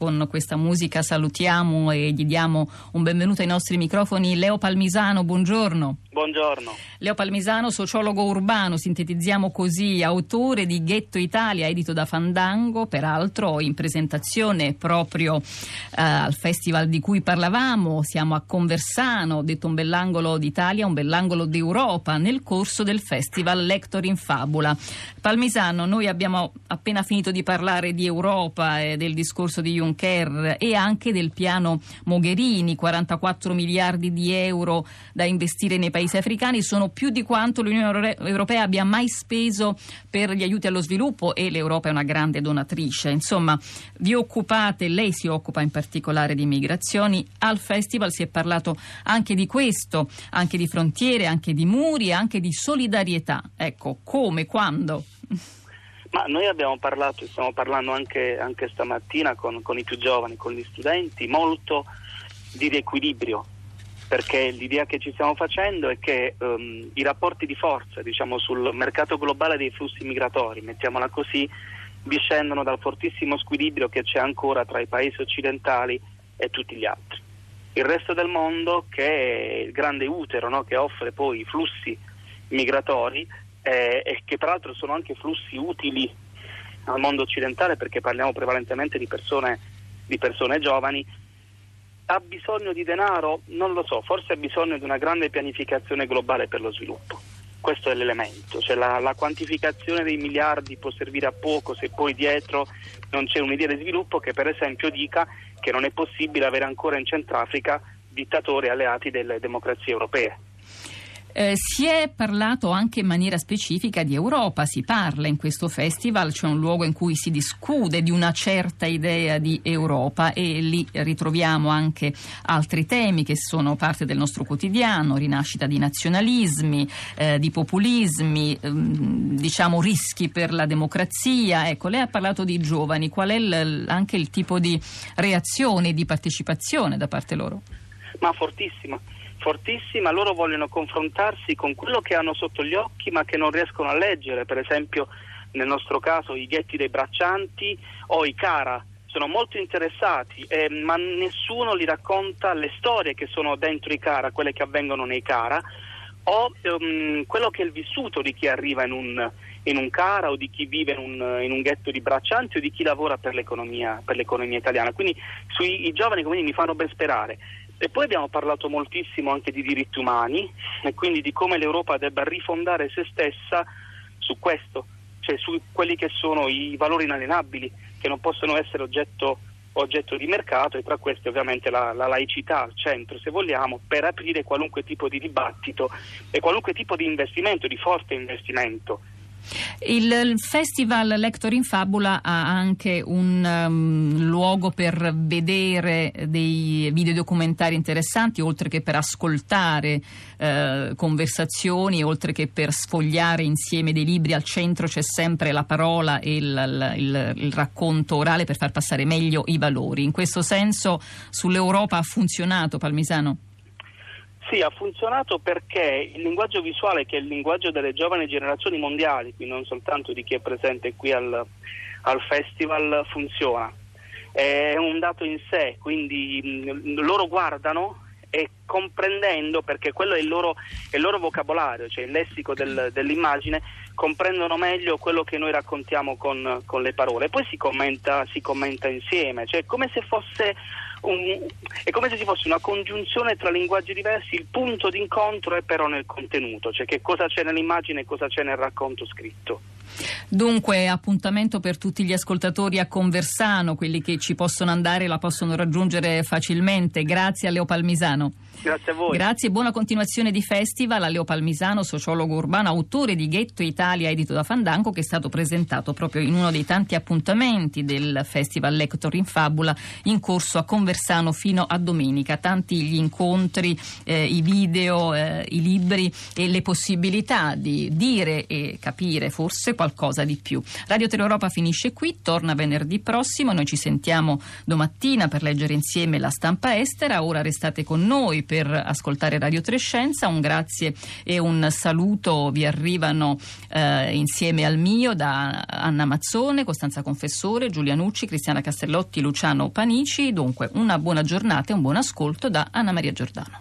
Con questa musica salutiamo e gli diamo un benvenuto ai nostri microfoni. Leo Palmisano, buongiorno. Buongiorno. Leo Palmisano, sociologo urbano, sintetizziamo così, autore di Ghetto Italia, edito da Fandango, peraltro in presentazione proprio eh, al festival di cui parlavamo. Siamo a Conversano, detto un bell'angolo d'Italia, un bell'angolo d'Europa, nel corso del festival Lector in Fabula. Palmisano, noi abbiamo appena finito di parlare di Europa e del discorso di Juncker e anche del piano Mogherini, 44 miliardi di euro da investire nei paesi africani, sono più di quanto l'Unione Europea abbia mai speso per gli aiuti allo sviluppo e l'Europa è una grande donatrice. Insomma, vi occupate, lei si occupa in particolare di migrazioni, al festival si è parlato anche di questo, anche di frontiere, anche di muri, anche di solidarietà. Ecco, come, quando? Ma noi abbiamo parlato, stiamo parlando anche, anche stamattina con, con, i più giovani, con gli studenti, molto di riequilibrio, perché l'idea che ci stiamo facendo è che um, i rapporti di forza diciamo, sul mercato globale dei flussi migratori, mettiamola così, discendono dal fortissimo squilibrio che c'è ancora tra i paesi occidentali e tutti gli altri. Il resto del mondo, che è il grande utero no? che offre poi i flussi migratori, eh, e che tra l'altro sono anche flussi utili al mondo occidentale perché parliamo prevalentemente di persone, di persone giovani, ha bisogno di denaro? Non lo so, forse ha bisogno di una grande pianificazione globale per lo sviluppo. Questo è l'elemento, cioè la, la, quantificazione dei miliardi può servire a poco se poi dietro non c'è un'idea di sviluppo che per esempio dica che non è possibile avere ancora in Centrafrica dittatori alleati delle democrazie europee. Eh, si è parlato anche in maniera specifica di Europa, si parla in questo festival, c'è un luogo in cui si discute di una certa idea di Europa e lì ritroviamo anche altri temi che sono parte del nostro quotidiano, rinascita di nazionalismi, eh, di populismi, ehm, diciamo rischi per la democrazia. Ecco, lei ha parlato di giovani, qual è l- anche il tipo di reazione, di partecipazione da parte loro? Ma fortissima fortissima, loro vogliono confrontarsi con quello che hanno sotto gli occhi ma che non riescono a leggere, per esempio nel nostro caso i ghetti dei braccianti o i cara. Sono molto interessati, eh, ma nessuno li racconta le storie che sono dentro i cara, quelle che avvengono nei cara, o um, quello che è il vissuto di chi arriva in un, in un cara o di chi vive in un, in un, ghetto di braccianti o di chi lavora per l'economia, per l'economia italiana. Quindi sui, i giovani mi fanno ben sperare. E poi abbiamo parlato moltissimo anche di diritti umani e quindi di come l'Europa debba rifondare se stessa su questo, cioè su quelli che sono i valori inalienabili che non possono essere oggetto, oggetto di mercato e tra questi ovviamente la, la laicità al centro, se vogliamo, per aprire qualunque tipo di dibattito e qualunque tipo di investimento, di forte investimento il Festival Lector in Fabula ha anche un um, luogo per vedere dei videodocumentari interessanti, oltre che per ascoltare uh, conversazioni, oltre che per sfogliare insieme dei libri. Al centro c'è sempre la parola e il, il, il racconto orale per far passare meglio i valori. In questo senso sull'Europa ha funzionato Palmisano? Sì, ha funzionato perché il linguaggio visuale, che è il linguaggio delle giovani generazioni mondiali, quindi non soltanto di chi è presente qui al, al festival, funziona. È un dato in sé, quindi mh, loro guardano e comprendendo, perché quello è il loro, è il loro vocabolario, cioè il lessico del, dell'immagine, comprendono meglio quello che noi raccontiamo con, con le parole. Poi si commenta, si commenta insieme, cioè come se fosse un, è come se ci fosse una congiunzione tra linguaggi diversi, il punto d'incontro è però nel contenuto, cioè che cosa c'è nell'immagine e cosa c'è nel racconto scritto. Dunque, appuntamento per tutti gli ascoltatori a Conversano, quelli che ci possono andare la possono raggiungere facilmente. Grazie a Leo Palmisano. Grazie a voi. Grazie e buona continuazione di festival a Leo Palmisano, sociologo urbano, autore di Ghetto Italia, edito da Fandanco, che è stato presentato proprio in uno dei tanti appuntamenti del Festival Lector in Fabula in corso a Conversano fino a domenica. Tanti gli incontri, eh, i video, eh, i libri e le possibilità di dire e capire forse qualcosa di più. Radio Europa finisce qui, torna venerdì prossimo, noi ci sentiamo domattina per leggere insieme la stampa estera, ora restate con noi per ascoltare Radio Trescenza. Un grazie e un saluto vi arrivano eh, insieme al mio da Anna Mazzone, Costanza Confessore, Giulia Nucci, Cristiana Castellotti, Luciano Panici. Dunque una buona giornata e un buon ascolto da Anna Maria Giordano.